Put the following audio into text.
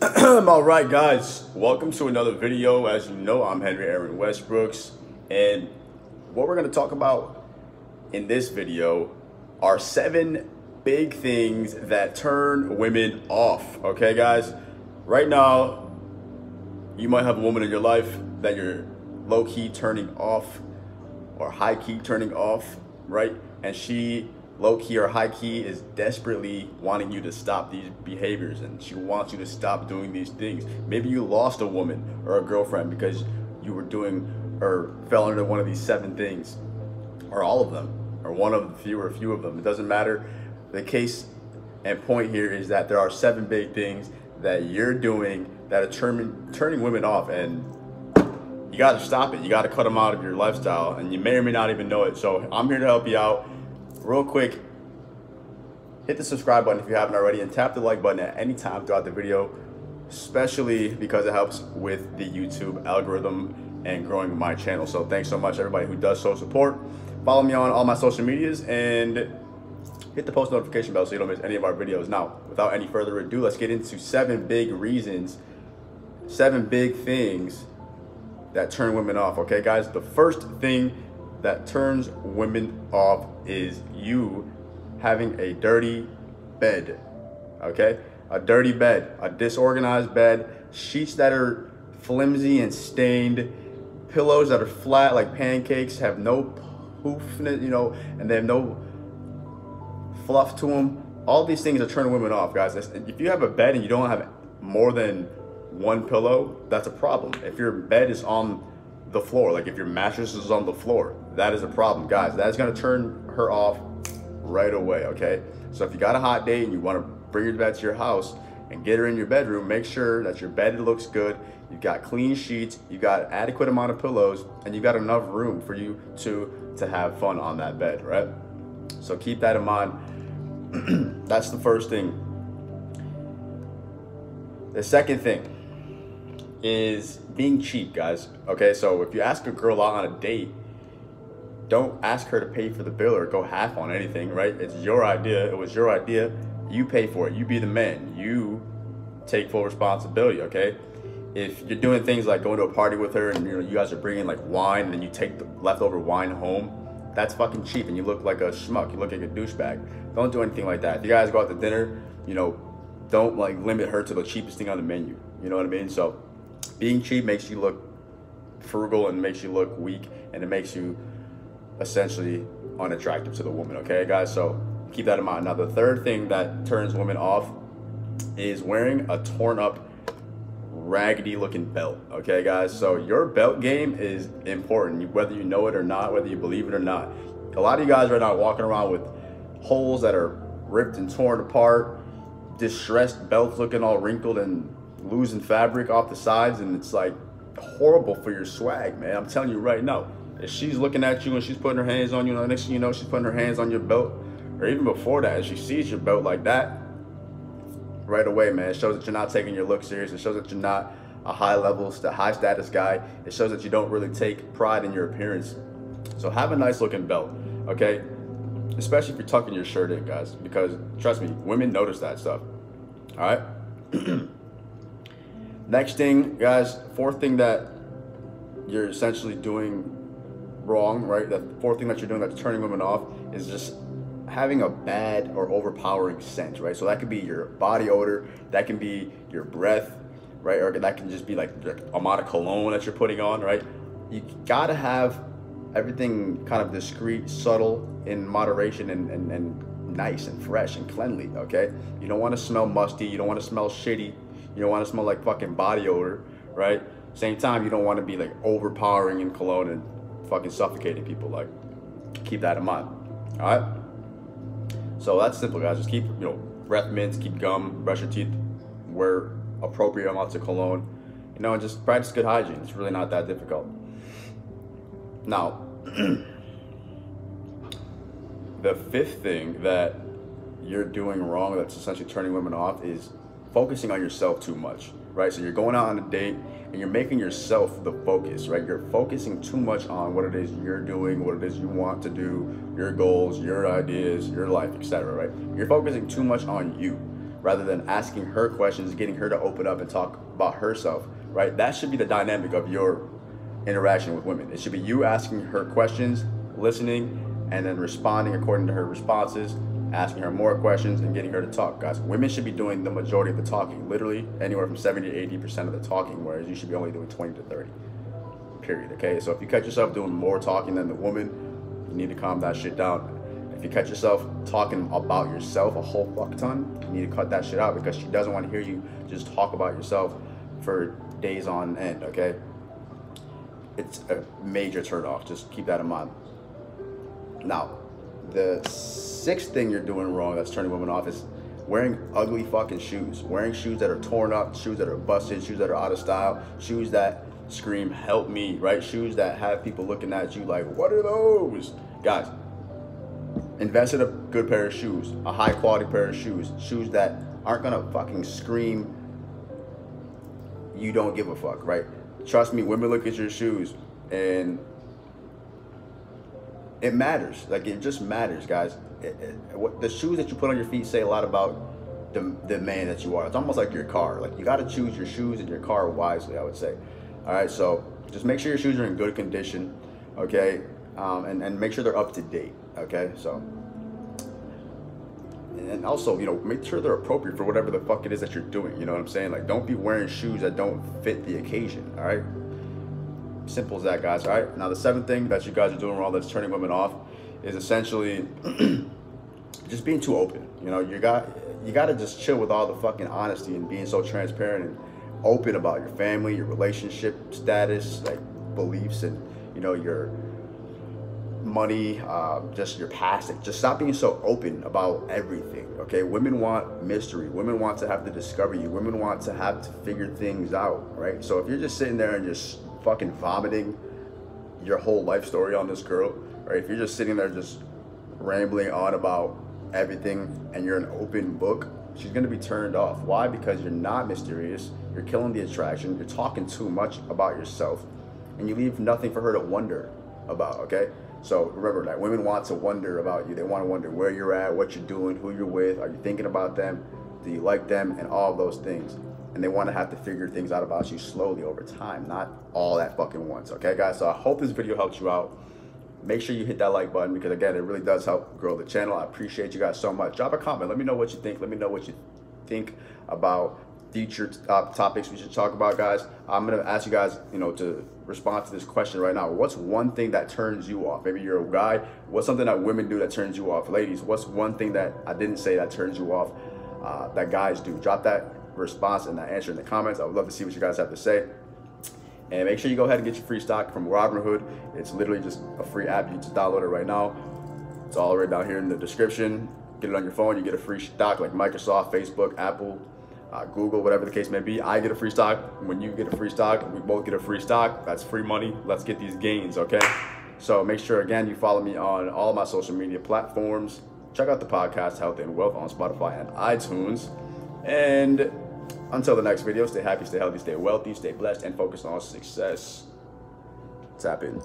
All right, guys, welcome to another video. As you know, I'm Henry Aaron Westbrooks, and what we're going to talk about in this video are seven big things that turn women off. Okay, guys, right now, you might have a woman in your life that you're low key turning off or high key turning off, right? And she low key or high key is desperately wanting you to stop these behaviors and she wants you to stop doing these things. Maybe you lost a woman or a girlfriend because you were doing or fell under one of these seven things or all of them or one of the few or a few of them. It doesn't matter. The case and point here is that there are seven big things that you're doing that are turning, turning women off and you got to stop it. You got to cut them out of your lifestyle and you may or may not even know it. So I'm here to help you out real quick, hit the subscribe button if you haven't already and tap the like button at any time throughout the video, especially because it helps with the YouTube algorithm and growing my channel. So thanks so much everybody who does show support. Follow me on all my social medias and hit the post notification bell so you don't miss any of our videos. Now, without any further ado, let's get into seven big reasons, seven big things that turn women off. Okay, guys, the first thing that turns women off is you having a dirty bed. Okay? A dirty bed, a disorganized bed, sheets that are flimsy and stained, pillows that are flat like pancakes, have no poof, you know, and they have no fluff to them. All these things are turning women off, guys. If you have a bed and you don't have more than one pillow, that's a problem. If your bed is on the floor, like if your mattress is on the floor, that is a problem, guys. That is gonna turn her off right away, okay? So if you got a hot date and you wanna bring her back to your house and get her in your bedroom, make sure that your bed looks good, you've got clean sheets, you've got adequate amount of pillows, and you've got enough room for you to, to have fun on that bed, right? So keep that in mind. That's the first thing. The second thing is being cheap, guys. Okay, so if you ask a girl out on a date, don't ask her to pay for the bill or go half on anything, right? It's your idea. It was your idea. You pay for it. You be the man. You take full responsibility, okay? If you're doing things like going to a party with her and you know you guys are bringing like wine and then you take the leftover wine home, that's fucking cheap and you look like a schmuck. You look like a douchebag. Don't do anything like that. If you guys go out to dinner, you know, don't like limit her to the cheapest thing on the menu. You know what I mean? So being cheap makes you look frugal and makes you look weak and it makes you essentially unattractive to the woman, okay, guys? So keep that in mind. Now, the third thing that turns women off is wearing a torn up, raggedy looking belt, okay, guys? So your belt game is important, whether you know it or not, whether you believe it or not. A lot of you guys right now walking around with holes that are ripped and torn apart, distressed belts looking all wrinkled and losing fabric off the sides, and it's like horrible for your swag, man. I'm telling you right now. If she's looking at you and she's putting her hands on you, the next thing you know, she's putting her hands on your belt, or even before that, if she sees your belt like that, right away, man, it shows that you're not taking your look serious. It shows that you're not a high level, high status guy. It shows that you don't really take pride in your appearance. So have a nice looking belt, okay? Especially if you're tucking your shirt in, guys, because trust me, women notice that stuff. All right. Next thing, guys, fourth thing that you're essentially doing wrong, right? The fourth thing that you're doing that's turning women off is just having a bad or overpowering scent, right? So that could be your body odor, that can be your breath, right? Or that can just be like amount of cologne that you're putting on, right? You gotta have everything kind of discreet, subtle, in moderation, and, and, and nice and fresh and cleanly, okay? You don't wanna smell musty, you don't wanna smell shitty, you don't wanna smell like fucking body odor, right? Same time, you don't wanna be like overpowering in cologne and fucking suffocating people. Like, keep that in mind. All right. So that's simple, guys. Just keep you know breath mints, keep gum, brush your teeth, wear appropriate amounts of cologne, you know, and just practice good hygiene. It's really not that difficult. Now, the fifth thing that you're doing wrong that's essentially turning women off is focusing on yourself too much, right? So you're going out on a date and you're making yourself the focus, right? You're focusing too much on what it is you're doing, what it is you want to do, your goals, your ideas, your life, etc. Right? You're focusing too much on you, rather than asking her questions, getting her to open up and talk about herself, right? That should be the dynamic of your interaction with women. It should be you asking her questions, listening, and then responding according to her responses, asking her more questions, and getting her to talk. Guys, women should be doing the majority of the talking, literally anywhere from 70 to 80% of the talking, whereas you should be only doing 20 to 30. Period. Okay, so if you catch yourself doing more talking than the woman, you need to calm that shit down. If you catch yourself talking about yourself a whole fuck ton, you need to cut that shit out because she doesn't want to hear you just talk about yourself for days on end, okay? It's a major turn off. Just keep that in mind. Now, the sixth thing you're doing wrong that's turning women off is wearing ugly fucking shoes. Wearing shoes that are torn up, shoes that are busted, shoes that are out of style, shoes that scream help me, right? Shoes that have people looking at you like, what are those? Guys, invest in a good pair of shoes, a high quality pair of shoes, shoes that aren't gonna fucking scream you don't give a fuck, right? Trust me, women look at your shoes and it matters. Like it just matters, guys. It, it, what, the shoes that you put on your feet say a lot about the, the man that you are. It's almost like your car. Like you got to choose your shoes and your car wisely. I would say. All right, so just make sure your shoes are in good condition, okay, um, and and make sure they're up to date. Okay, so and also you know make sure they're appropriate for whatever the fuck it is that you're doing. You know what I'm saying? Like don't be wearing shoes that don't fit the occasion. All right. Simple as that, guys. All right. Now, the seventh thing that you guys are doing wrong that's turning women off is essentially just being too open. You know, you got you got to just chill with all the fucking honesty and being so transparent and open about your family, your relationship status, like beliefs, and you know your money, uh, just your past. Just stop being so open about everything. Okay, women want mystery. Women want to have to discover you. Women want to have to figure things out. Right. So if you're just sitting there and just fucking vomiting your whole life story on this girl, or if you're just sitting there just rambling on about everything and you're an open book, she's gonna be turned off. Why? Because you're not mysterious, you're killing the attraction, you're talking too much about yourself, and you leave nothing for her to wonder about, okay? So remember that women want to wonder about you. They want to wonder where you're at, what you're doing, who you're with, are you thinking about them, do you like them, and all those things and they want to have to figure things out about you slowly over time, not all at fucking once. Okay, guys. So I hope this video helped you out. Make sure you hit that like button because again, it really does help grow the channel. I appreciate you guys so much. Drop a comment. Let me know what you think. Let me know what you think about future uh, topics we should talk about, guys. I'm gonna ask you guys, you know, to respond to this question right now. What's one thing that turns you off? Maybe you're a guy. What's something that women do that turns you off? Ladies, what's one thing that I didn't say that turns you off? Uh, that guys do. Drop that response and that answer in the comments. I would love to see what you guys have to say. And make sure you go ahead and get your free stock from Robinhood. It's literally just a free app. You just download it right now. It's all right down here in the description. Get it on your phone. You get a free stock like Microsoft, Facebook, Apple, uh, Google, whatever the case may be. I get a free stock. When you get a free stock, we both get a free stock. That's free money. Let's get these gains, okay? So make sure, again, you follow me on all my social media platforms. Check out the podcast, Health and Wealth, on Spotify and iTunes. And until the next video, stay happy, stay healthy, stay wealthy, stay blessed, and focus on success. Tap in.